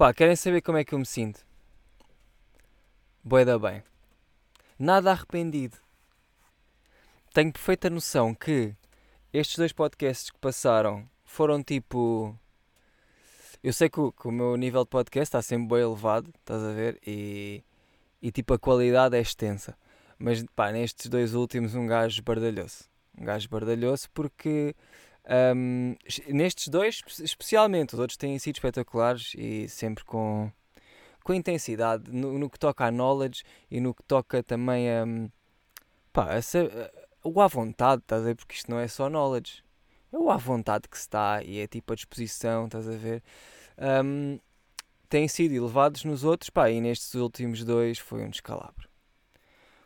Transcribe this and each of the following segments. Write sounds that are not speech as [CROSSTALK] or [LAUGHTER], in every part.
Pá, querem saber como é que eu me sinto? Boeda bem. Nada arrependido. Tenho perfeita noção que estes dois podcasts que passaram foram tipo. Eu sei que o, que o meu nível de podcast está sempre bem elevado, estás a ver? E, e tipo a qualidade é extensa. Mas pá, nestes dois últimos um gajo bardalhou-se. Um gajo bardalhou-se porque um, nestes dois, especialmente, os outros têm sido espetaculares e sempre com, com intensidade no, no que toca a knowledge e no que toca também a. pá, a, o à vontade, estás a ver? Porque isto não é só knowledge, é o à vontade que se está e é tipo a disposição, estás a ver? Um, têm sido elevados nos outros, pá, e nestes últimos dois foi um descalabro.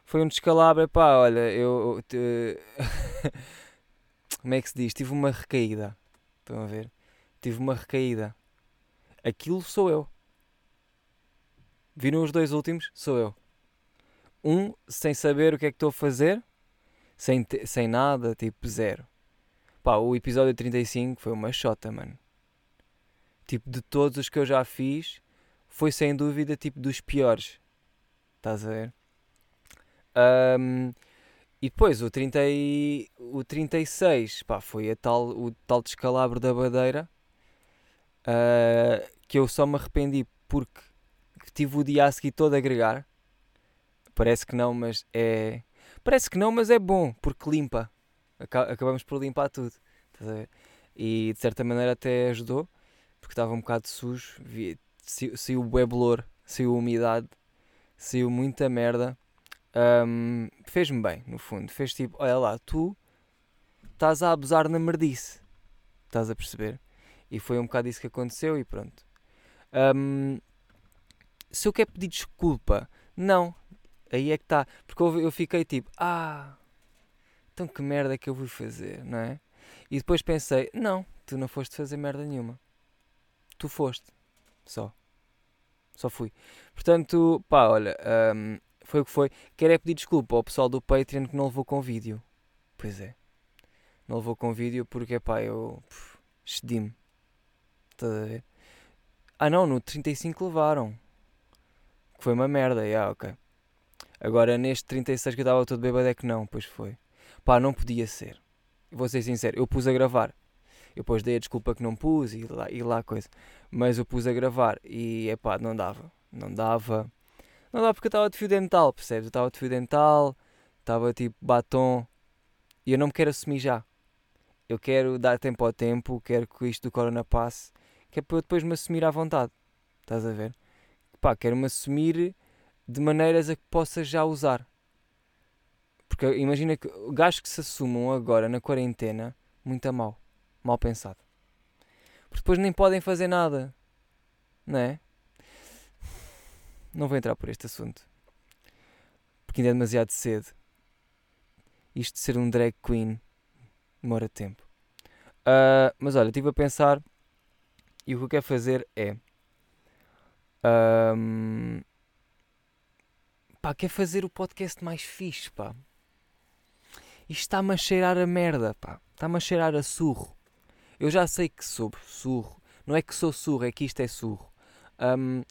Foi um descalabro, pá, olha, eu. Te... [LAUGHS] como é que se diz? Tive uma recaída. Estão a ver? Tive uma recaída. Aquilo sou eu. Viram os dois últimos? Sou eu. Um sem saber o que é que estou a fazer, sem, sem nada, tipo zero. Pá, o episódio 35 foi uma chota, mano. Tipo, de todos os que eu já fiz, foi sem dúvida tipo dos piores. Estás a ver? Um, e depois o, 30 e, o 36 pá, foi a tal, o tal descalabro da badeira uh, que eu só me arrependi porque tive o dia a seguir todo a agregar. Parece que não, mas é. Parece que não, mas é bom porque limpa. Acabamos por limpar tudo. E de certa maneira até ajudou porque estava um bocado sujo. Saiu o weblor, saiu umidade, saiu muita merda um, fez-me bem, no fundo. Fez tipo, olha lá, tu estás a abusar na merdice. Estás a perceber? E foi um bocado isso que aconteceu e pronto. Um, se eu quero pedir desculpa, não. Aí é que está. Porque eu, fiquei tipo, ah, então que merda que eu vou fazer, não é? E depois pensei, não, tu não foste fazer merda nenhuma. Tu foste. Só. Só fui. Portanto, pá, olha, um, foi o que foi. Quero é pedir desculpa ao pessoal do Patreon que não levou com vídeo. Pois é. Não levou com vídeo porque, pá, eu excedi-me. Estás a ver? Ah não, no 35 levaram. Que foi uma merda, yeah, ok. Agora neste 36 que eu estava todo bêbado é que não, pois foi. Pá, não podia ser. Vou ser sincero, eu pus a gravar. Eu depois dei a desculpa que não pus e lá, e lá coisa. Mas eu pus a gravar e, é pá, não dava. Não dava. Não dá porque eu estava de fio dental, percebes? Eu estava de fio dental, estava tipo batom e eu não me quero assumir já. Eu quero dar tempo ao tempo, quero que isto do Corona passe, que é para eu depois me assumir à vontade. Estás a ver? Pá, quero-me assumir de maneiras a que possa já usar. Porque imagina que gajos que se assumam agora na quarentena, muito a mal. Mal pensado. Porque depois nem podem fazer nada. Não é? Não vou entrar por este assunto. Porque ainda é demasiado cedo. Isto de ser um drag queen demora tempo. Uh, mas olha, estive a pensar e o que eu quero fazer é. Um, pá, quer fazer o podcast mais fixe, pá. Isto está-me a cheirar a merda, pá. Está-me a cheirar a surro. Eu já sei que sou surro. Não é que sou surro, é que isto é surro. Um,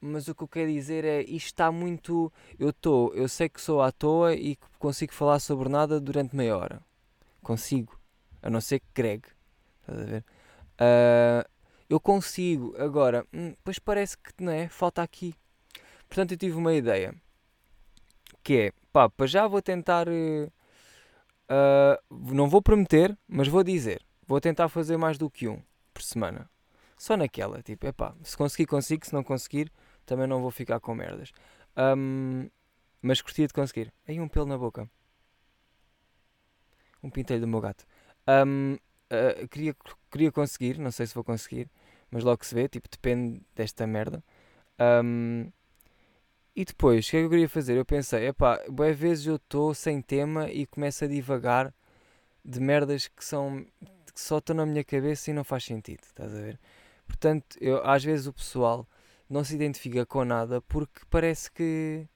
mas o que eu quero dizer é isto está muito. Eu estou, eu sei que sou à toa e que consigo falar sobre nada durante meia hora. Consigo. A não ser que Greg. Estás a ver? Uh, eu consigo. Agora, hum, pois parece que não é? Falta aqui. Portanto, eu tive uma ideia. Que é, pá, para já vou tentar. Uh, não vou prometer, mas vou dizer. Vou tentar fazer mais do que um por semana. Só naquela, tipo, é pá, se conseguir, consigo, se não conseguir, também não vou ficar com merdas. Um, mas gostaria de conseguir. Aí um pelo na boca. Um pintelho do meu gato. Um, uh, ah, queria, queria conseguir, não sei se vou conseguir, mas logo se vê, tipo, depende desta merda. Um, e depois, o que é que eu queria fazer? Eu pensei, epá, boas vezes eu estou sem tema e começo a divagar de merdas que são que só estão na minha cabeça e não faz sentido, estás a ver? Portanto, eu, às vezes o pessoal não se identifica com nada porque parece que,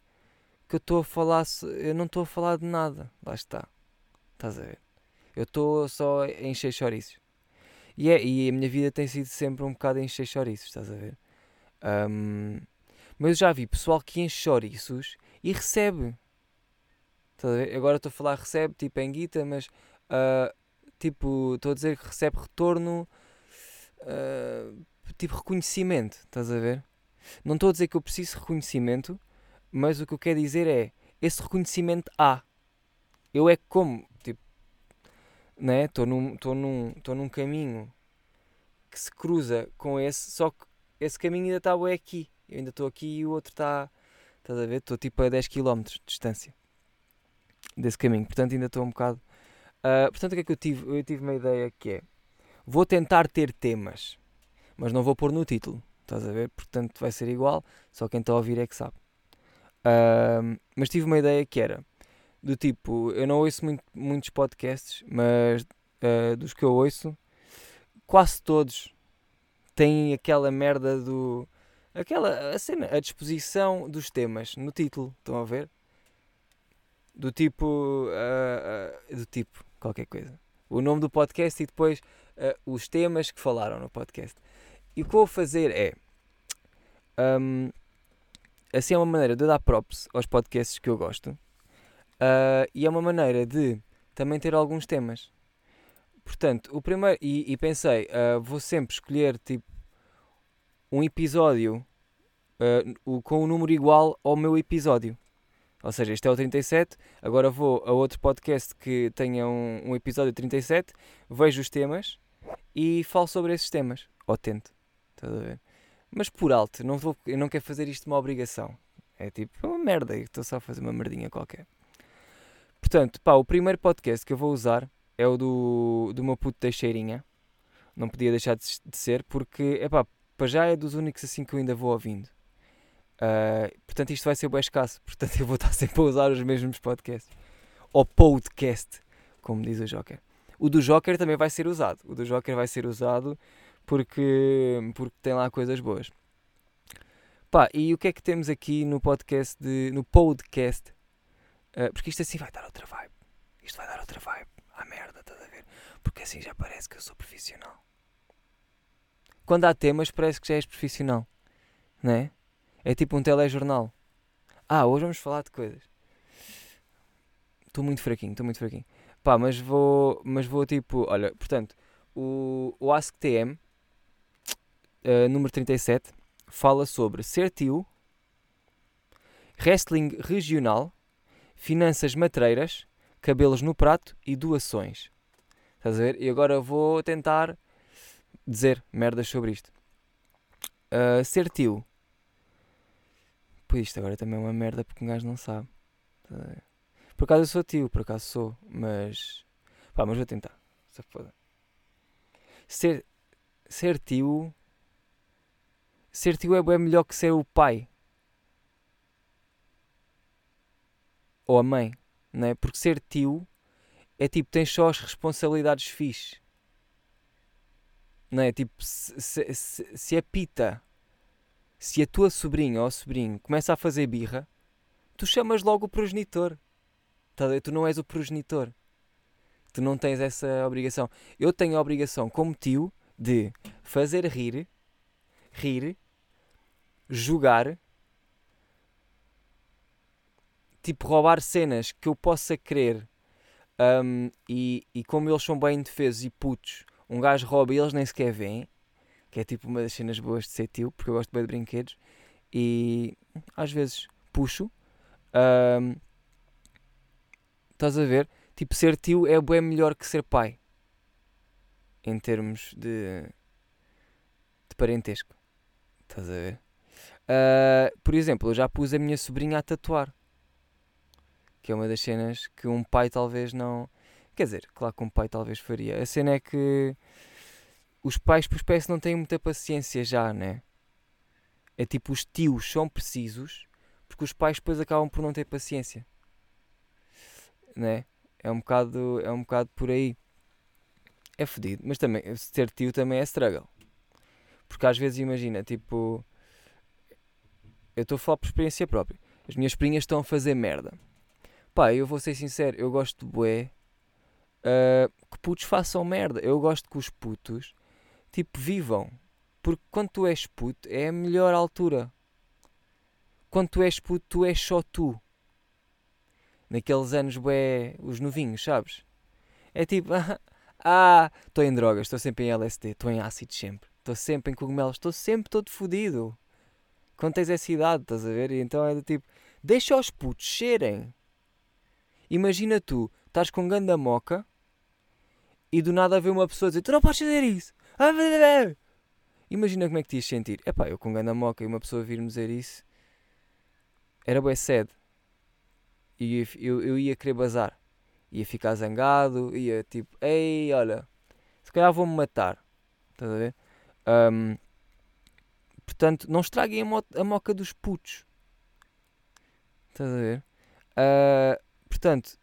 que eu estou a falar, eu não estou a falar de nada. Lá está. Estás a ver? Eu estou só a encher chouriços. E, é, e a minha vida tem sido sempre um bocado a encher chouriços, estás a ver? Um, mas eu já vi pessoal que enche chouriços e recebe. Agora estou a falar recebe, tipo em guita, mas uh, tipo, estou a dizer que recebe retorno, uh, tipo reconhecimento, estás a ver? Não estou a dizer que eu preciso de reconhecimento, mas o que eu quero dizer é, esse reconhecimento há. Eu é como, tipo, né? Estou num, num, num caminho que se cruza com esse, só que esse caminho ainda está aqui. Eu ainda estou aqui e o outro está, estás a ver? Estou tipo a 10 km de distância desse caminho, portanto ainda estou um bocado. Uh, portanto, o que é que eu tive? Eu tive uma ideia que é: vou tentar ter temas, mas não vou pôr no título, estás a ver? Portanto, vai ser igual, só quem está a ouvir é que sabe. Uh, mas tive uma ideia que era do tipo: eu não ouço muito, muitos podcasts, mas uh, dos que eu ouço, quase todos têm aquela merda do. aquela a cena, a disposição dos temas no título, estão a ver? do tipo. Uh, do tipo, qualquer coisa. O nome do podcast e depois os temas que falaram no podcast. E o que vou fazer é. Um, assim é uma maneira de dar props aos podcasts que eu gosto. e é uma maneira de também ter alguns temas. Portanto, o primeiro. E, e pensei, vou sempre escolher tipo um episódio com um número igual ao meu episódio. Ou seja, este é o 37, agora vou a outro podcast que tenha um, um episódio 37, vejo os temas e falo sobre esses temas. Ou tento. Estás a ver? Mas por alto, não vou, eu não quero fazer isto uma obrigação. É tipo, uma merda, estou só a fazer uma merdinha qualquer. Portanto, pá, o primeiro podcast que eu vou usar é o do, do meu puto Teixeirinha. Não podia deixar de, de ser, porque, é pá, para já é dos únicos assim que eu ainda vou ouvindo. Uh, portanto, isto vai ser bem escasso. [LAUGHS] Portanto, eu vou estar sempre a usar os mesmos podcasts. Ou podcast, como diz o Joker. O do Joker também vai ser usado. O do Joker vai ser usado porque, porque tem lá coisas boas. Pá, e o que é que temos aqui no podcast, de, no podcast? Uh, porque isto assim vai dar outra vibe. Isto vai dar outra vibe. À merda, estás a ver? Porque assim já parece que eu sou profissional. Quando há temas, parece que já és profissional. Não é? É tipo um telejornal. Ah, hoje vamos falar de coisas. Estou muito fraquinho, estou muito fraquinho. Pá, mas vou, mas vou tipo, olha, portanto, o, o AskTM, uh, número 37, fala sobre ser tio, wrestling regional, finanças matreiras, cabelos no prato e doações. Estás a ver? E agora vou tentar dizer merdas sobre isto. Uh, ser tio Pois isto agora também é uma merda porque um gajo não sabe. Por acaso eu sou tio, por acaso sou, mas. Pá, mas vou tentar. Se foda. Ser, ser tio. Ser tio é bem melhor que ser o pai. Ou a mãe, não é? Porque ser tio é tipo, tens só as responsabilidades fixe. Não é? Tipo, se, se, se, se é pita se a tua sobrinha ou sobrinho começa a fazer birra, tu chamas logo o progenitor. Tá tu não és o progenitor. Tu não tens essa obrigação. Eu tenho a obrigação, como tio, de fazer rir, rir, jogar, tipo roubar cenas que eu possa querer. Um, e, e como eles são bem indefesos e putos, um gajo rouba e eles nem sequer veem que é tipo uma das cenas boas de ser tio, porque eu gosto bem de brinquedos e às vezes puxo. Um, estás a ver? Tipo, ser tio é bem melhor que ser pai em termos de, de parentesco. Estás a ver? Uh, por exemplo, eu já pus a minha sobrinha a tatuar. Que é uma das cenas que um pai talvez não. Quer dizer, claro que um pai talvez faria. A cena é que os pais, por espécie, não têm muita paciência já, né? É tipo, os tios são precisos porque os pais depois acabam por não ter paciência, né? É um bocado, é um bocado por aí. É fodido, mas também, ser tio também é struggle. Porque às vezes, imagina, tipo, eu estou a falar por experiência própria. As minhas prinhas estão a fazer merda. Pá, eu vou ser sincero, eu gosto de bué uh, que putos façam merda. Eu gosto que os putos tipo, vivam. Porque quando tu és puto, é a melhor altura. Quando tu és puto, tu és só tu. Naqueles anos, bué, os novinhos, sabes? É tipo, [LAUGHS] ah, estou em drogas, estou sempre em LSD, estou em ácido sempre, estou sempre em cogumelos, estou sempre todo fodido. Quando tens essa idade, estás a ver? E então é do tipo, deixa os putos serem. Imagina tu, estás com ganda moca e do nada vê uma pessoa dizer, tu não podes fazer isso. Imagina como é que te ias sentir. Epá, eu com ganda moca e uma pessoa vir-me dizer isso, era bué sede. E eu, eu ia querer bazar ia ficar zangado, ia tipo, ei, olha, se calhar vou-me matar. Estás a ver? Um, portanto, não estraguem a, mo a, moca dos putos. Estás a ver? Uh, portanto,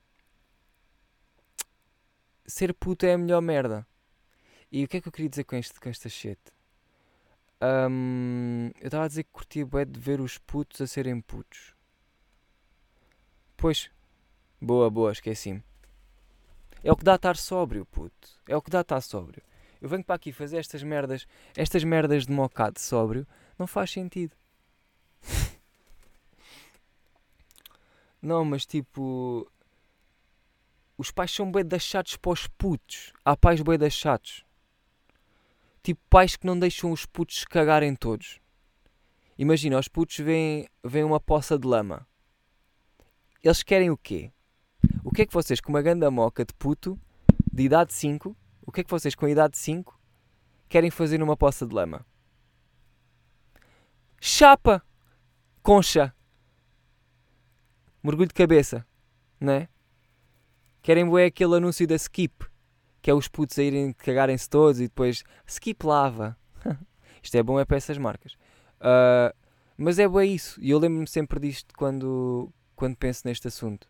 ser puto é a melhor merda. E o que é que eu queria dizer com, este, com esta shit? Um, eu estava a dizer que curtia bué de ver os putos a serem putos. Pois, boa, boa, esqueci-me. É o que dá a estar sóbrio, puto. É o que dá a estar sóbrio. Eu venho para aqui fazer estas merdas, estas merdas de mocado sóbrio, não faz sentido. [LAUGHS] não, mas tipo. Os pais são bem deixados para os putos. Há pais bem deixados. Tipo, pais que não deixam os putos cagarem todos. Imagina, os putos veem, veem uma poça de lama. Eles querem o quê? O que é que vocês, com uma ganda moca de puto, de idade 5, o que é que vocês, com idade 5, querem fazer numa poça de lama? Chapa! Concha! Mergulho de cabeça, não é? Querem ver aquele anúncio da Skip, que é os putos a irem cagarem-se todos e depois Skip lava. [LAUGHS] Isto é bom é para essas marcas. Uh, mas é bom isso. E eu lembro-me sempre disto quando, quando penso neste assunto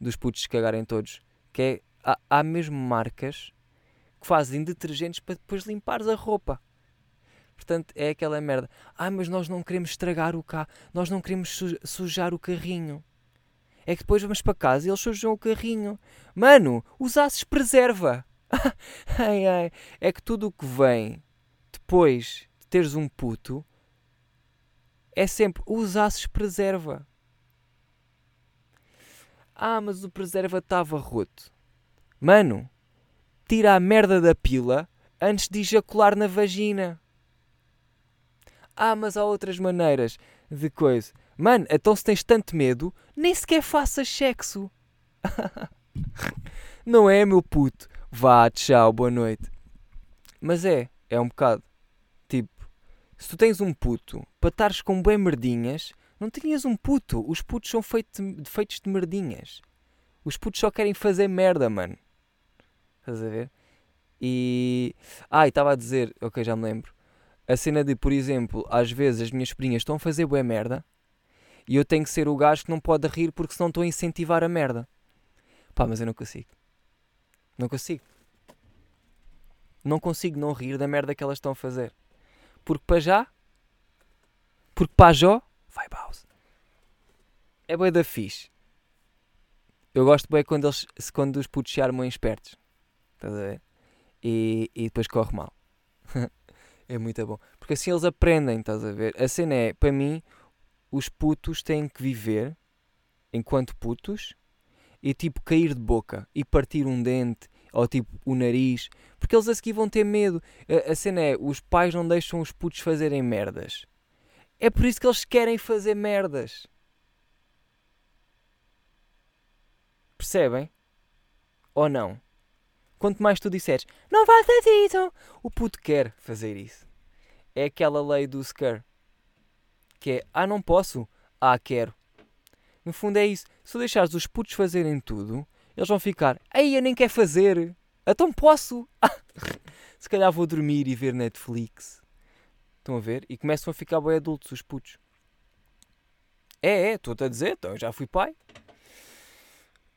dos putos cagarem todos. Que é, há, há mesmo marcas que fazem detergentes para depois limpares a roupa. Portanto, é aquela merda. Ah, mas nós não queremos estragar o carro, nós não queremos sujar o carrinho. É que depois vamos para casa e eles sujam o carrinho. Mano, usases preserva. [LAUGHS] ai, ai. É que tudo o que vem depois de teres um puto é sempre usasses preserva. Ah, mas o preserva estava roto. Mano, tira a merda da pila antes de ejacular na vagina. Ah, mas há outras maneiras de coisa. Mano, então se tens tanto medo, nem sequer faças sexo. [LAUGHS] Não é, meu puto? Vá, tchau, boa noite. Mas é, é um bocado. Tipo, se tu tens um puto para estares com bem merdinhas, não tinhas um puto. Os putos são feito, feitos de merdinhas. Os putos só querem fazer merda, mano. Estás a ver? E. Ah, e estava a dizer, ok, já me lembro. A cena de, por exemplo, às vezes as minhas sobrinhas estão a fazer boa merda e eu tenho que ser o gajo que não pode rir porque senão estou a incentivar a merda. Pá, mas eu não consigo. Não consigo. Não consigo não rir da merda que elas estão a fazer. Porque para já. Porque para já vai House. É boa da fixe. Eu gosto bem quando, eles, quando os putos se armam espertos. Estás a ver? E, e depois corre mal. [LAUGHS] é muito bom. Porque assim eles aprendem, estás a ver? A cena é, para mim, os putos têm que viver enquanto putos e tipo cair de boca e partir um dente ou tipo o nariz, porque eles a seguir vão ter medo. A, a cena é, os pais não deixam os putos fazerem merdas. É por isso que eles querem fazer merdas. Percebem? Ou não? Quanto mais tu disseres, não faças isso, o puto quer fazer isso. É aquela lei do scare. Que é, ah, não posso, ah, quero. No fundo é isso. Se tu deixares os putos fazerem tudo, eles vão ficar, ei, eu nem quero fazer. Então posso. [LAUGHS] Se calhar vou dormir e ver Netflix. Estão a ver? E começam a ficar bem adultos, os putos. É, é, estou-te a dizer, então eu já fui pai.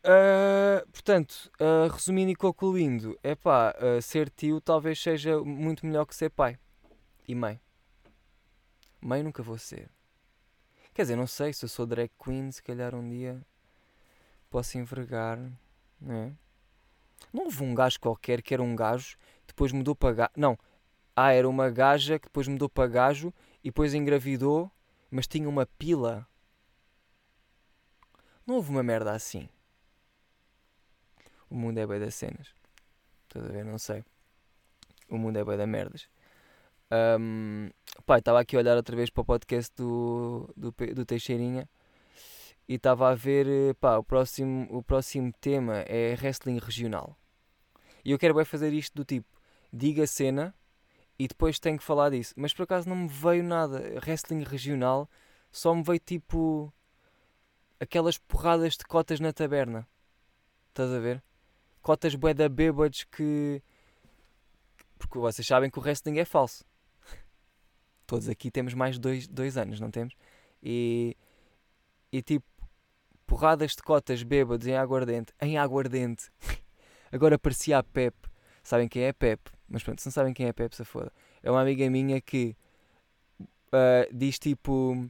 Uh, portanto, uh, resumindo e concluindo, é pá, uh, ser tio talvez seja muito melhor que ser pai e mãe. Mãe nunca vou ser. Quer dizer, não sei se eu sou drag queen, se calhar um dia posso envergar, não é? Não houve um gajo qualquer que era um gajo, depois mudou para gajo. Não, Ah, era uma gaja que depois mudou para gajo e depois engravidou, mas tinha uma pila. Não houve uma merda assim. O mundo é bem das cenas. Estás a ver? Não sei. O mundo é bem da merdas. Um, pá, estava aqui a olhar outra vez para o podcast do, do, do Teixeirinha e estava a ver, eh, pá, o próximo, o próximo tema é wrestling regional. E eu quero bem fazer isto do tipo, diga a cena e depois tenho que falar disso. Mas por acaso não me veio nada. Wrestling regional só me veio tipo aquelas porradas de cotas na taberna. Estás a ver? Cotas bué da bêbados que. Porque vocês sabem que o wrestling é falso. [LAUGHS] Todos aqui temos mais de dois, dois anos, não temos? E. E tipo, porradas de cotas bêbados em aguardente. Em aguardente. [LAUGHS] Agora parecia a Pep. Sabem quem é a Pep? Mas pronto, se não sabem quem é a Pep, se foda. É uma amiga minha que uh, diz tipo: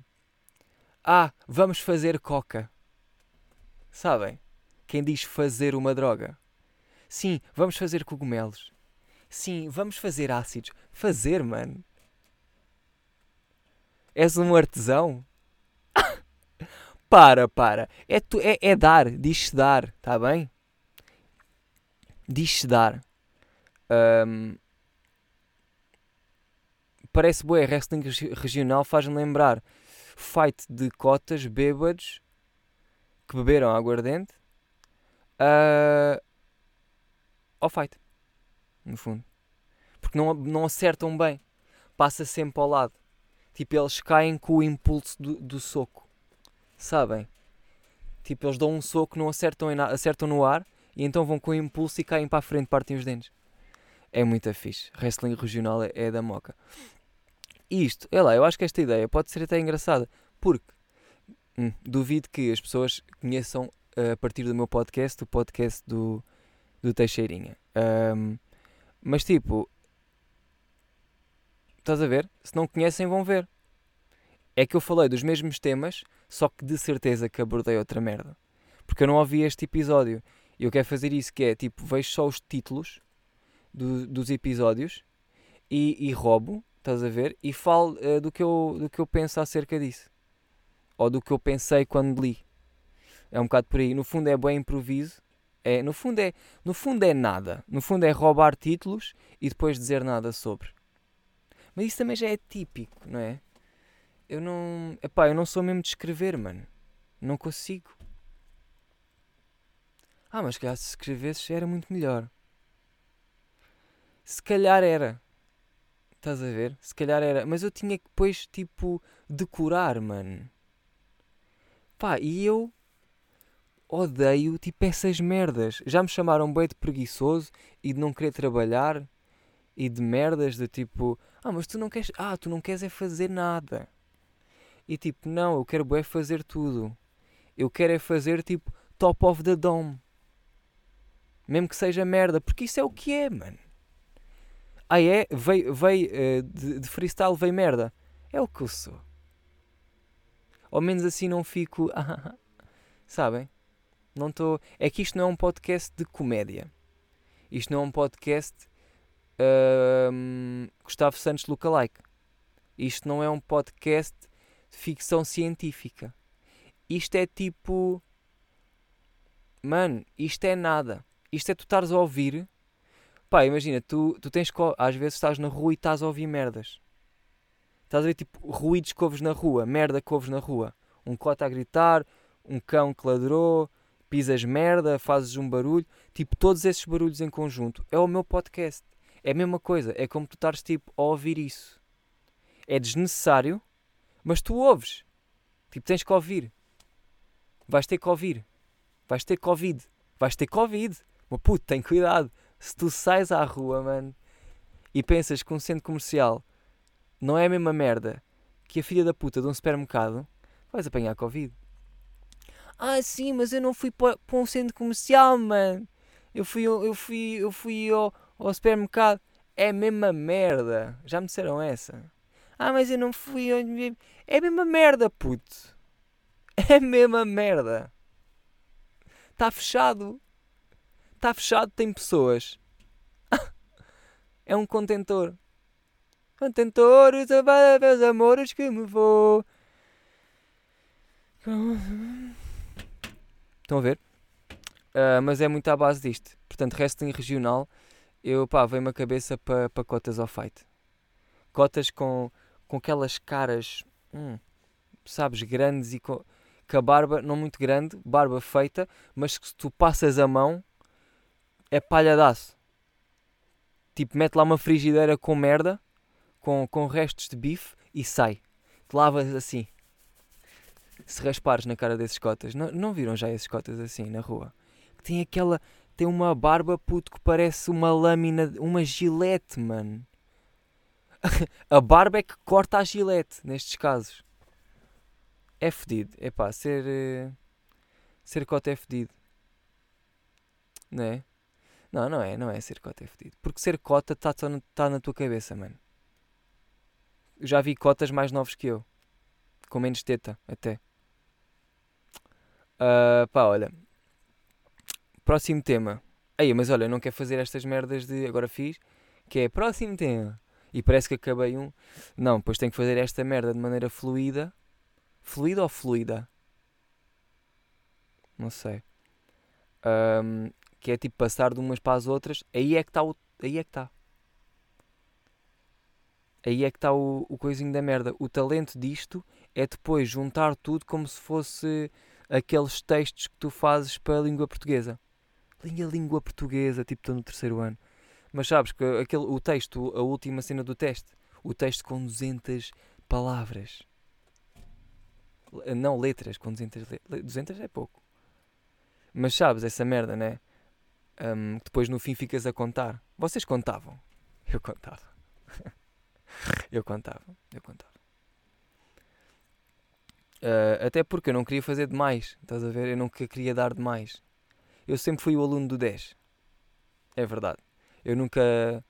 Ah, vamos fazer coca. Sabem? Quem diz fazer uma droga? Sim, vamos fazer cogumelos. Sim, vamos fazer ácidos. Fazer, mano. És um artesão? [LAUGHS] para, para. É, tu, é, é dar. Diz-se dar. Tá bem? Diz-se dar. Um, parece boa, wrestling regional faz-me lembrar fight de cotas bêbados que beberam aguardente uh, ao fight, no fundo. Porque não, não acertam bem, passa sempre ao lado. Tipo, eles caem com o impulso do, do soco, sabem? Tipo, eles dão um soco, não acertam, em, acertam no ar e então vão com o impulso e caem para a frente, partem os dentes. É muito fixe. Wrestling regional é, é da moca. E isto, é lá, eu acho que esta ideia pode ser até engraçada, porque hum, duvido que as pessoas conheçam uh, a partir do meu podcast, o podcast do, do Teixeirinha. Um, mas tipo, estás a ver? Se não conhecem, vão ver. É que eu falei dos mesmos temas, só que de certeza que abordei outra merda. Porque eu não ouvi este episódio. E eu quero fazer isso, que é tipo, vejo só os títulos do, dos episódios e, e, roubo, estás a ver? E falo uh, do, que eu, do que eu penso acerca disso. Ou do que eu pensei quando li. É um bocado por aí. No fundo é bem improviso. É, no, fundo é, no fundo é nada. No fundo é roubar títulos e depois dizer nada sobre. Mas isso também já é típico, não é? Eu não. Epá, eu não sou mesmo de escrever, mano. Não consigo. Ah, mas se se escrevesses era muito melhor. Se calhar era. Estás a ver? Se calhar era. Mas eu tinha que depois, tipo, decorar, mano. Pá, e eu odeio, tipo, essas merdas. Já me chamaram bem de preguiçoso e de não querer trabalhar e de merdas de tipo, ah, mas tu não queres, ah, tu não queres é fazer nada. E tipo, não, eu quero é fazer tudo. Eu quero é fazer tipo top of the dome. Mesmo que seja merda, porque isso é o que é, mano. Ah, é? Veio, veio uh, de, de, freestyle, veio merda. É o que eu sou. Ao menos assim não fico. [LAUGHS] Sabem? Não estou. É que isto não é um podcast de comédia. Isto não é um podcast uh, Gustavo Santos Lookalike. Isto não é um podcast de ficção científica. Isto é tipo. Mano, isto é nada. Isto é tu estares a ouvir. Pá, imagina, tu, tu tens. Às vezes estás na rua e estás a ouvir merdas. Estás a ver tipo ruídos que ouves na rua, merda que ouves na rua. Um cota a gritar, um cão que ladrou, pisas merda, fazes um barulho. Tipo, todos esses barulhos em conjunto. É o meu podcast. É a mesma coisa. É como tu estares tipo a ouvir isso. É desnecessário, mas tu ouves. Tipo, tens que ouvir. Vais ter que ouvir. Vais ter Covid. Vais ter Covid. Mas puto, tem cuidado. Se tu sais à rua, mano, e pensas que um centro comercial não é a mesma merda que a filha da puta de um supermercado, vais apanhar Covid. Ah, sim, mas eu não fui para um centro comercial, mano. Eu fui, eu fui, eu fui ao, ao supermercado. É a mesma merda. Já me disseram essa. Ah, mas eu não fui. É a mesma merda, puto. [LAUGHS] É a mesma merda. Está fechado. Está fechado, tem pessoas. [LAUGHS] é um contentor. contentores, os amores que me vou. Estão a ver? Uh, mas é muito à base disto. Portanto, wrestling regional, eu pá, veio-me a cabeça para pa cotas ao fight. Cotas com, com aquelas caras, hum, sabes, grandes e com, com a barba não muito grande, barba feita, mas que se tu passas a mão é palhadaço. Tipo, mete lá uma frigideira com merda, com, com restos de bife e sai. Te lavas assim. Se raspares na cara desses cotas, não, não viram já esses cotas assim na rua? Tem aquela. Tem uma barba puto que parece uma lâmina, uma gilete, mano. [LAUGHS] a barba é que corta a gilete nestes casos. É fedido. É pá, ser. Uh, ser cota é fedido. Não é? Não, não é, não é ser cota é fedido. Porque ser cota está tá na tua cabeça, mano. Já vi cotas mais novos que eu. Com menos teta, até. Uh, pá, olha. Próximo tema. Aí, mas olha, não quer fazer estas merdas de agora fiz, que é próximo tema. E parece que acabei um. Não, pois tenho que fazer esta merda de maneira fluida. Fluida ou fluida? Não sei. Um, que é tipo passar de umas para as outras, aí é que está o. Aí é que está. Aí é que está o, o coisinho da merda. O talento disto é depois juntar tudo como se fosse aqueles textos que tu fazes para a língua portuguesa. Linha língua portuguesa, tipo estou no terceiro ano. Mas sabes que aquele, o texto, a última cena do teste, o texto com 200 palavras. Não letras, com 200 letras. 200 é pouco. Mas sabes essa merda, né? um, depois no fim ficas a contar. Vocês contavam? Eu contava. [LAUGHS] eu contava, eu contava. Uh, até porque eu não queria fazer demais, estás a ver? Eu não queria dar demais. Eu sempre fui o aluno do 10. É verdade. Eu nunca.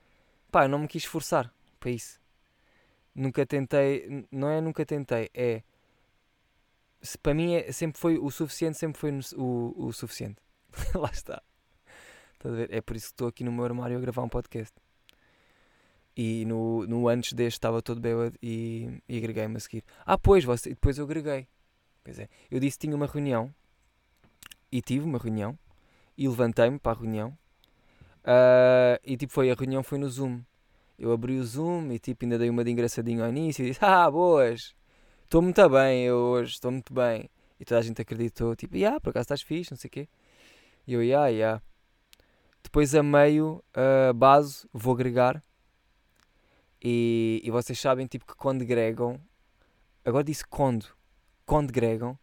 Pá, eu não me quis esforçar para isso. Nunca tentei. Não é nunca tentei, é. Se, para mim é, sempre foi o suficiente, sempre foi o, o suficiente. [LAUGHS] Lá está. É por isso que estou aqui no meu armário a gravar um podcast. E no, no antes deste estava todo bêbado e, e agreguei-me a seguir. Ah, pois, você, depois eu agreguei. Pois é. Eu disse que tinha uma reunião e tive uma reunião e levantei-me para a reunião. Uh, e tipo, foi a reunião foi no Zoom. Eu abri o Zoom e tipo, ainda dei uma de engraçadinho ao início e disse: [LAUGHS] Ah, boas, estou muito bem eu hoje, estou muito bem. E toda a gente acreditou, tipo, ah, por acaso estás fixe, não sei o quê. E eu, ah, yeah, yeah. Depois a meio, uh, base, vou agregar. E, e vocês sabem tipo que quando gregam, agora disse quando, quando gregam,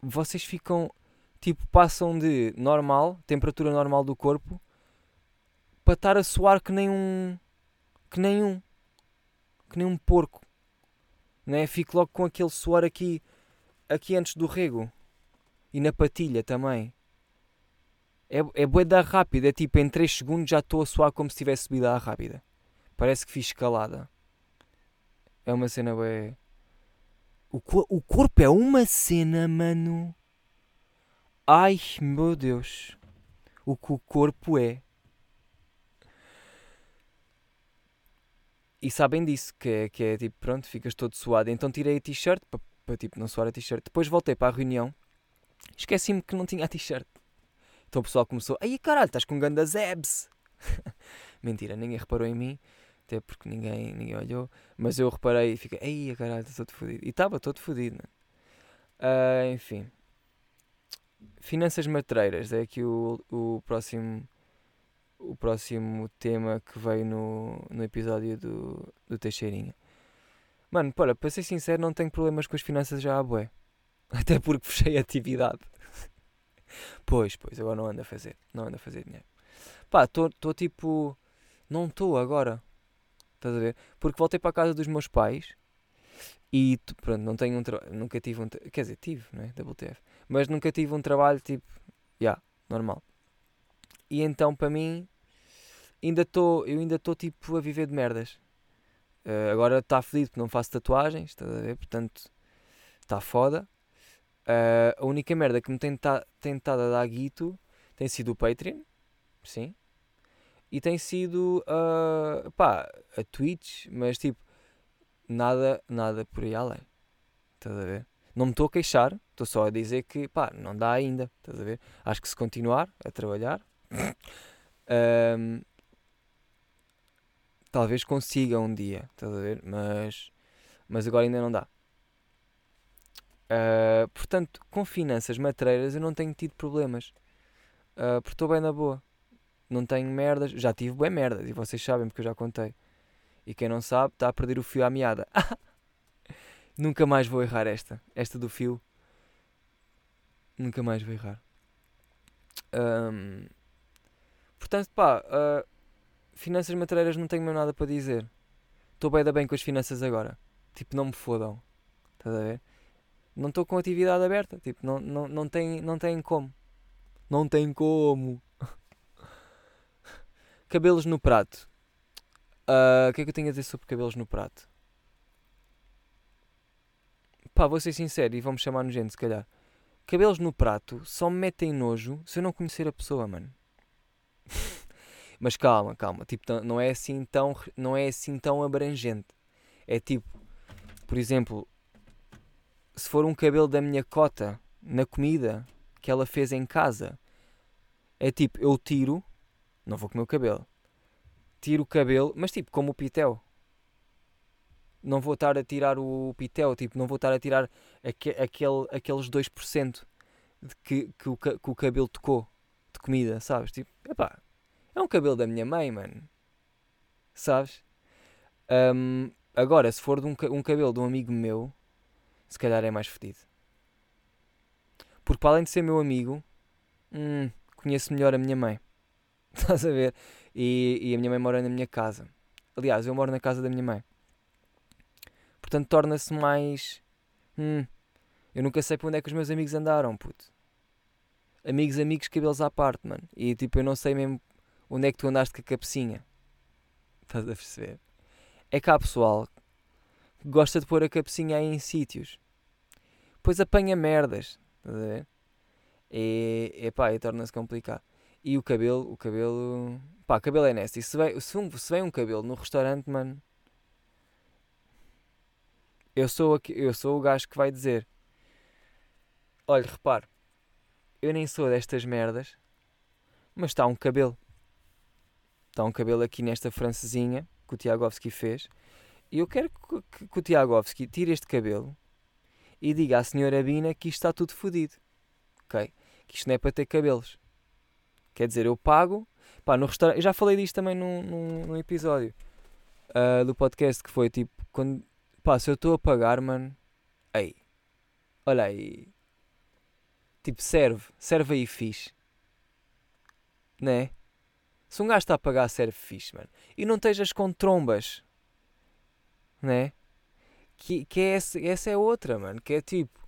vocês ficam, tipo, passam de normal, temperatura normal do corpo, para estar a suar que nem um, que nem um, que nem um porco, né? Fico logo com aquele suor aqui, aqui antes do rego e na patilha também. É, é bué da rápida, é tipo em 3 segundos já estou a suar como se tivesse subido à rápida. Parece que fiz escalada. É uma cena bué. O, cor o corpo é uma cena, mano. Ai, meu Deus. O que o corpo é. E sabem disso, que é, que é tipo, pronto, ficas todo suado. Então tirei a t-shirt para tipo, não suar a t-shirt. Depois voltei para a reunião. Esqueci-me que não tinha a t-shirt. Então o pessoal começou, aí caralho, estás com grandes abs. [LAUGHS] Mentira, ninguém reparou em mim, até porque ninguém, ninguém olhou. Mas eu reparei e fiquei, aí caralho, estou todo fodido. E estava todo fodido, né? Uh, enfim. Finanças matreiras é aqui o, o próximo o próximo tema que veio no, no episódio do, do Teixeirinha. Mano, para, para ser sincero, não tenho problemas com as finanças já à bué. [LAUGHS] Até porque fechei a atividade. [LAUGHS] Pois, pois, agora não anda a fazer. Não anda a fazer dinheiro. Pá, estou tipo. Não estou agora. Estás a ver? Porque voltei para a casa dos meus pais e pronto, não tenho um. Nunca tive um. Quer dizer, tive, não é? WTF. Mas nunca tive um trabalho tipo. Já, yeah, normal. E então para mim. Ainda estou. Eu ainda estou tipo a viver de merdas. Uh, agora está fedido porque não faço tatuagens, estás a ver? Portanto, está foda. Uh, a única merda que me tem tentado a dar guito tem sido o Patreon, sim. E tem sido uh, pá, a Twitch, mas tipo, nada, nada por aí além. Estás a ver? Não me estou a queixar, estou só a dizer que pá, não dá ainda. Estás a ver? Acho que se continuar a trabalhar, [COUGHS] um, talvez consiga um dia, estás a ver? Mas, mas agora ainda não dá. Uh, portanto, com finanças matreiras eu não tenho tido problemas. Uh, porque estou bem na boa. Não tenho merdas. Já tive bem merdas e vocês sabem porque eu já contei. E quem não sabe está a perder o fio à meada. [LAUGHS] Nunca mais vou errar esta. Esta do fio. Nunca mais vou errar. Um, portanto, pá, uh, finanças matreiras não tenho mesmo nada para dizer. Estou bem da bem com as finanças agora. Tipo, não me fodam. Estás a ver? Não estou com atividade aberta. Tipo, não, não, não, tem, não tem como. Não tem como. Cabelos no prato. Ah, o uh, que é que eu tenho a dizer sobre cabelos no prato? Pá, vou ser sincero e vamos chamar gente, se calhar. Cabelos no prato só me metem nojo se eu não conhecer a pessoa, mano. [LAUGHS] Mas calma, calma. Tipo, não é assim tão, não é assim tão abrangente. É tipo, por exemplo, se for um cabelo da minha cota na comida, que ela fez em casa. É tipo, eu tiro, não vou comer o cabelo, tiro o cabelo, mas tipo, como o pitel. Não vou estar a tirar o pitel, tipo, não vou estar a tirar aqu aquele, aqueles 2% de que, que, o, que o cabelo tocou de comida, sabes? Tipo, epá, é um cabelo da minha mãe, mano. Sabes? Um, agora, se for de um, um cabelo de um amigo meu, se calhar é mais fedido. Porque para além de ser meu amigo, hum, conheço melhor a minha mãe. [LAUGHS] Estás a ver? E, e, a minha mãe mora na minha casa. Aliás, eu moro na casa da minha mãe. Portanto, torna-se mais. Hum, eu nunca sei para onde é que os meus amigos andaram, puto. Amigos, amigos, cabelos à parte, mano. E tipo, eu não sei mesmo onde é que tu andaste com a cabecinha. Estás a perceber? É há pessoal que gosta de pôr a cabecinha aí em sítios. Depois apanha merdas. Estás a ver? E, e pá, e torna-se complicado. E o cabelo, o cabelo. Pá, cabelo é nessa. E se vem, se, um, se vem um cabelo no restaurante, mano. Eu sou, eu sou o gajo que vai dizer: Olha, repare, eu nem sou destas merdas, mas está um cabelo. Está um cabelo aqui nesta francesinha que o Tiagovski fez. E eu quero que, que, que o Tiagovski tire este cabelo e diga à senhora Bina que isto está tudo fodido. Ok? Que isto não é para ter cabelos. Quer dizer, eu pago. Pá, no restaurante. Eu já falei disto também num, num, num episódio uh, do podcast que foi tipo. Quando, pá, se eu estou a pagar, mano. Ei. Olha aí. Tipo, serve. Serve aí fixe. Né? Se um gajo está a pagar, serve fixe, mano. E não estejas com trombas. Né? Que, que é essa, essa é outra, mano. Que é tipo,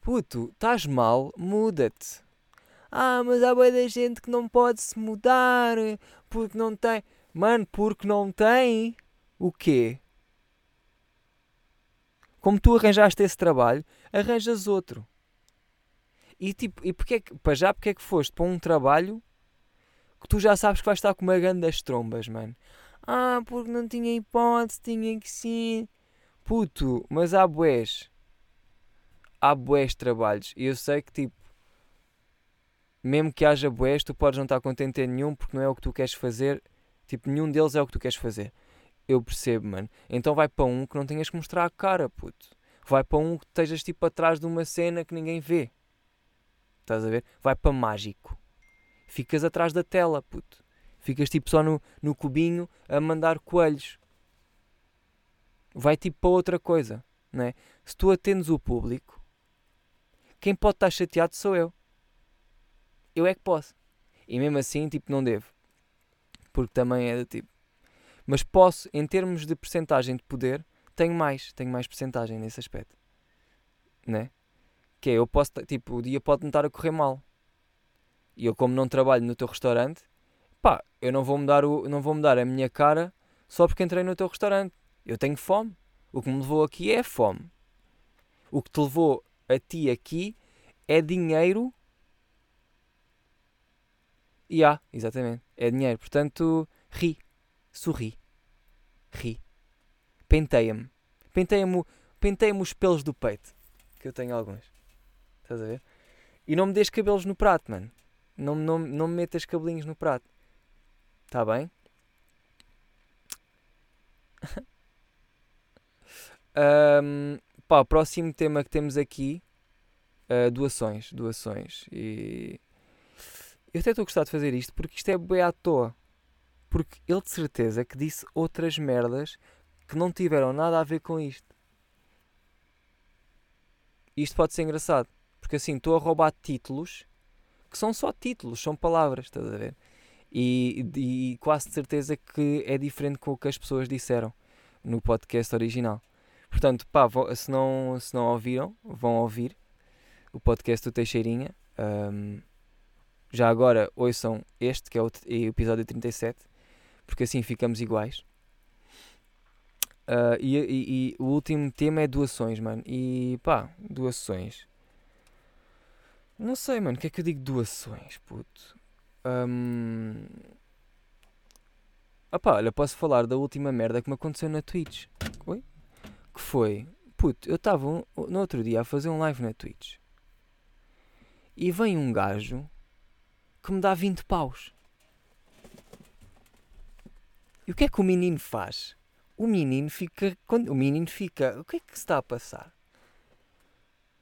puto, estás mal, muda-te. Ah, mas há boa da gente que não pode se mudar porque não tem. Mano, porque não tem o quê? Como tu arranjaste esse trabalho, arranjas outro. E tipo, e porque é que, para já, porque é que foste para um trabalho que tu já sabes que vais estar com uma grande das trombas, mano? Ah, porque não tinha hipótese, tinha que sim. Puto, mas há bués. Há bués trabalhos. E eu sei que, tipo, mesmo que haja bués, tu podes não estar contente em nenhum porque não é o que tu queres fazer. Tipo, nenhum deles é o que tu queres fazer. Eu percebo, mano. Então vai para um que não tenhas que mostrar a cara, puto. Vai para um que estejas tipo atrás de uma cena que ninguém vê. Estás a ver? Vai para mágico. Ficas atrás da tela, puto. Ficas tipo só no, no cubinho a mandar coelhos vai tipo para outra coisa, não é? Se tu atendes o público, quem pode estar chateado sou eu. Eu é que posso. E mesmo assim, tipo, não devo. Porque também é do tipo. Mas posso, em termos de percentagem de poder, tenho mais, tenho mais percentagem nesse aspecto. Né? Que é, eu posso, tipo, o dia pode me estar a correr mal. E eu, como não trabalho no teu restaurante, pá, eu não vou mudar, o, não vou mudar a minha cara só porque entrei no teu restaurante. Eu tenho fome. O que me levou aqui é fome. O que te levou a ti aqui é dinheiro. E yeah, exatamente. É dinheiro. Portanto, ri. Sorri. Ri. Penteia-me. Penteia-me penteia os pelos do peito. Que eu tenho alguns. Estás a ver? E não me des cabelos no prato, mano. Não, não, não me metas cabelinhos no prato. Está bem? [LAUGHS] um, pá, próximo tema que temos aqui uh, doações. Doações. E eu até estou a gostar de fazer isto porque isto é bem à toa. Porque ele de certeza que disse outras merdas que não tiveram nada a ver com isto. Isto pode ser engraçado. Porque assim, estou a roubar títulos que são só títulos, são palavras, estás a ver? E, e quase de certeza que é diferente com o que as pessoas disseram no podcast original. Portanto, pá, se não, se não ouviram, vão ouvir o podcast do Teixeirinha. Um, já agora ouçam este, que é o, episódio 37, porque assim ficamos iguais. Uh, e, e, e, o último tema é doações, mano. E pá, doações. Não sei, mano. O que é que eu digo doações, puto? Um... Opá, olha, posso falar da última merda que me aconteceu na Twitch. Oi? Que foi? Puto, eu estava no outro dia a fazer um live na Twitch. E vem um gajo que me dá 20 paus. E o que é que o menino faz? O menino fica. Quando o menino fica. O que é que se está a passar?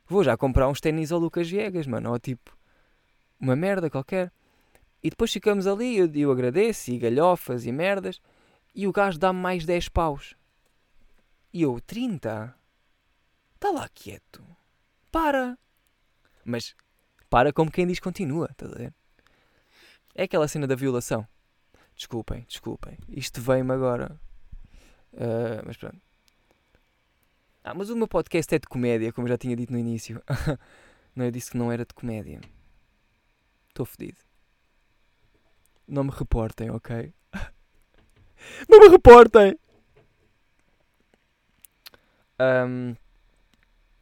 Vou já comprar uns ténis ao Lucas Viegas, mano. Ou tipo. Uma merda qualquer. E depois ficamos ali, eu, eu agradeço, e galhofas e merdas. E o gajo dá-me mais 10 paus. E eu, 30? Está lá quieto. Para. Mas para como quem diz continua, estás a ver? É aquela cena da violação. Desculpem, desculpem. Isto veio-me agora. Uh, mas pronto. Ah, mas o meu podcast é de comédia, como eu já tinha dito no início. [LAUGHS] não, eu disse que não era de comédia. Estou fedido. Não me reportem, ok? [LAUGHS] não me reportem! Um,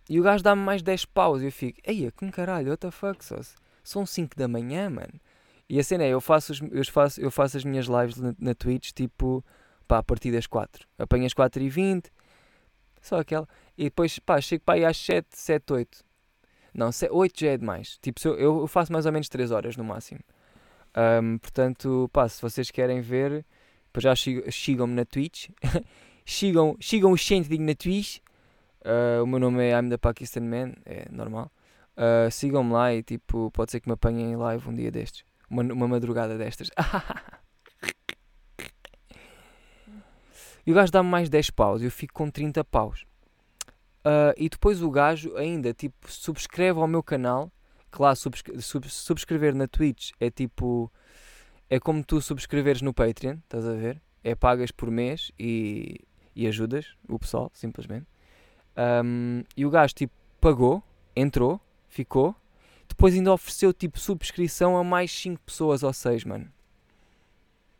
e o gajo dá-me mais 10 paus e eu fico, eia, com caralho, what the fuck, só são 5 da manhã, mano. E a cena é, eu faço, eu faço, eu faço as minhas lives na, na Twitch, tipo, pá, a partir das 4. Apanho as 4 e 20, só aquela. E depois, pá, chego para aí às 7, 7, 8. Não, 8 já é demais. Tipo, eu, eu faço mais ou menos 3 horas no máximo. Um, portanto, pá, se vocês querem ver, depois já sigam-me na Twitch. [LAUGHS] sigam, sigam o Shentig na Twitch. Uh, o meu nome é I'm the Pakistan Man, é normal. Uh, sigam-me lá e tipo, pode ser que me apanhem em live um dia destes. Uma, uma madrugada destas. [LAUGHS] e o gajo dá-me mais 10 paus eu fico com 30 paus. Uh, e depois o gajo ainda tipo subscreve ao meu canal. Claro, subscre sub subscrever na Twitch é tipo. É como tu subscreveres no Patreon, estás a ver? É pagas por mês e, e ajudas o pessoal, simplesmente. Um, e o gajo tipo pagou, entrou, ficou depois ainda ofereceu tipo subscrição a mais 5 pessoas ou 6, mano.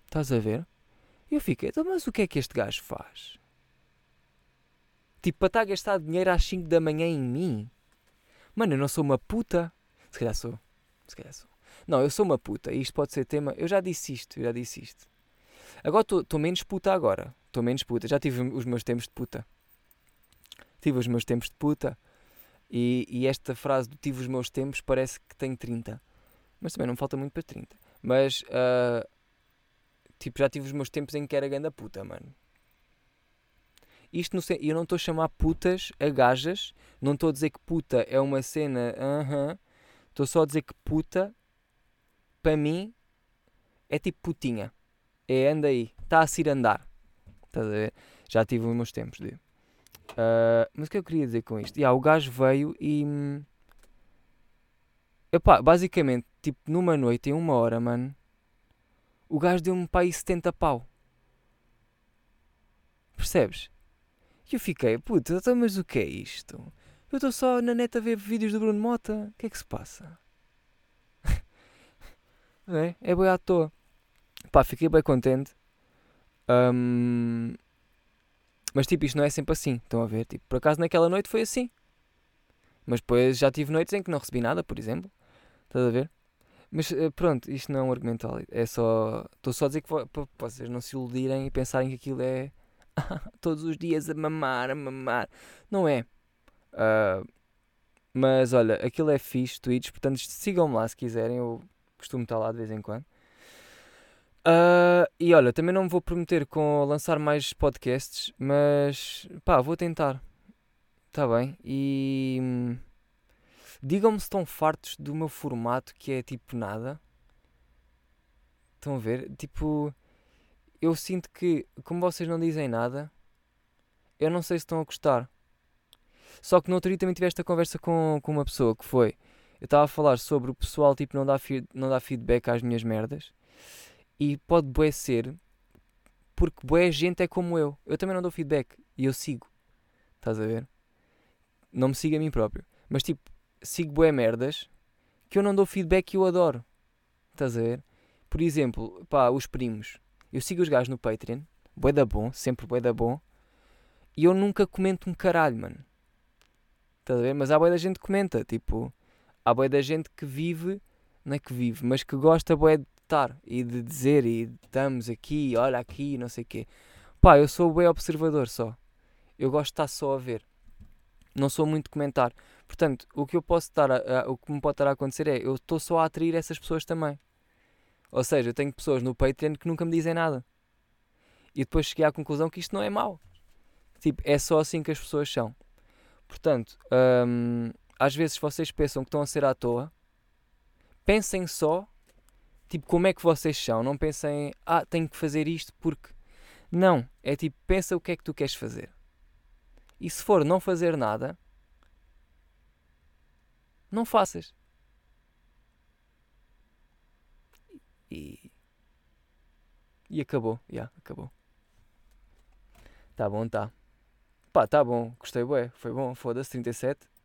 Estás a ver? Eu fiquei, então, mas o que é que este gajo faz? Tipo, para estar a gastar dinheiro às 5 da manhã em mim? Mano, eu não sou uma puta. Se calhar sou. Se calhar sou. Não, eu sou uma puta. E isto pode ser tema. Eu já disse isto, eu já disse isto. Agora estou menos puta agora. Estou menos puta. Já tive os meus tempos de puta. Tive os meus tempos de puta. E, e, esta frase do tive os meus tempos parece que tenho 30. Mas também não falta muito para 30. Mas, uh, tipo, já tive os meus tempos em que era ganda puta, mano. Isto não sei, eu não estou a chamar putas a gajas. Não estou a dizer que puta é uma cena, aham. Uh estou -huh. só a dizer que puta, para mim, é tipo putinha. É anda aí, está a se andar. Estás a ver? Já tive os meus tempos de. Uh, mas o que eu queria dizer com isto? Yeah, o gajo veio e. Epá, basicamente, tipo, numa noite, em uma hora, mano, o gajo deu-me para aí 70 pau. Percebes? E eu fiquei, puta, então, mas o que é isto? Eu estou só na net a ver vídeos do Bruno Mota. O que é que se passa? [LAUGHS] é, é bem à toa. Pá, fiquei bem contente. Um, mas tipo, isto não é sempre assim. Estão a ver? Tipo, por acaso naquela noite foi assim. Mas depois já tive noites em que não recebi nada, por exemplo. Estás a ver? Mas eh, pronto, isto não é um argumento válido. É só. Estou só a dizer que para vocês não se iludirem e pensarem que aquilo é [LAUGHS] todos os dias a mamar, a mamar. Não é. Ah, mas olha, aquilo é fixe, tweets, portanto sigam-me lá se quiserem. Eu costumo estar lá de vez em quando. Ah, e olha, também não me vou prometer com lançar mais podcasts, mas pá, vou tentar. Está bem? E hum, digam-me se estão fartos do meu formato que é tipo nada. Estão a ver? Tipo, eu sinto que, como vocês não dizem nada, eu não sei se estão a gostar. Só que no outro dia também tive esta conversa com, com uma pessoa que foi. Eu estava a falar sobre o pessoal tipo não dá, não dá feedback às minhas merdas. E pode bué ser porque bué gente é como eu. Eu também não dou feedback e eu sigo. Estás a ver? Não me sigo a mim próprio. Mas tipo, sigo bué merdas que eu não dou feedback e eu adoro. Estás a ver? Por exemplo, pá, os primos. Eu sigo os gajos no Patreon. Bué da bom, sempre bué da bom. E eu nunca comento um caralho, mano. Estás a ver? Mas há bué da gente que comenta. Tipo, há bué da gente que vive, não é que vive, mas que gosta bué de estar e de dizer e estamos aqui, olha aqui, não sei o quê. Pá, eu sou bué observador só. Eu gosto de estar só a ver. Não sou muito comentar. Portanto, o que eu posso estar a- a- o que me pode estar a acontecer é eu estou só a atrair essas pessoas também. Ou seja, eu tenho pessoas no Patreon que nunca me dizem nada. E depois cheguei à conclusão que isto não é mau. Tipo, é só assim que as pessoas são. Portanto, hum, às vezes vocês pensam que estão a ser à toa. Pensem só, tipo, como é que vocês são. Não pensem, ah, tenho que fazer isto porque. Não. É tipo, pensa o que é que tu queres fazer. E se for não fazer nada, não faças. E. E acabou. Já, acabou. Tá bom, tá. Pá, tá bom. Gostei, bué. Foi bom. Foda-se, 37.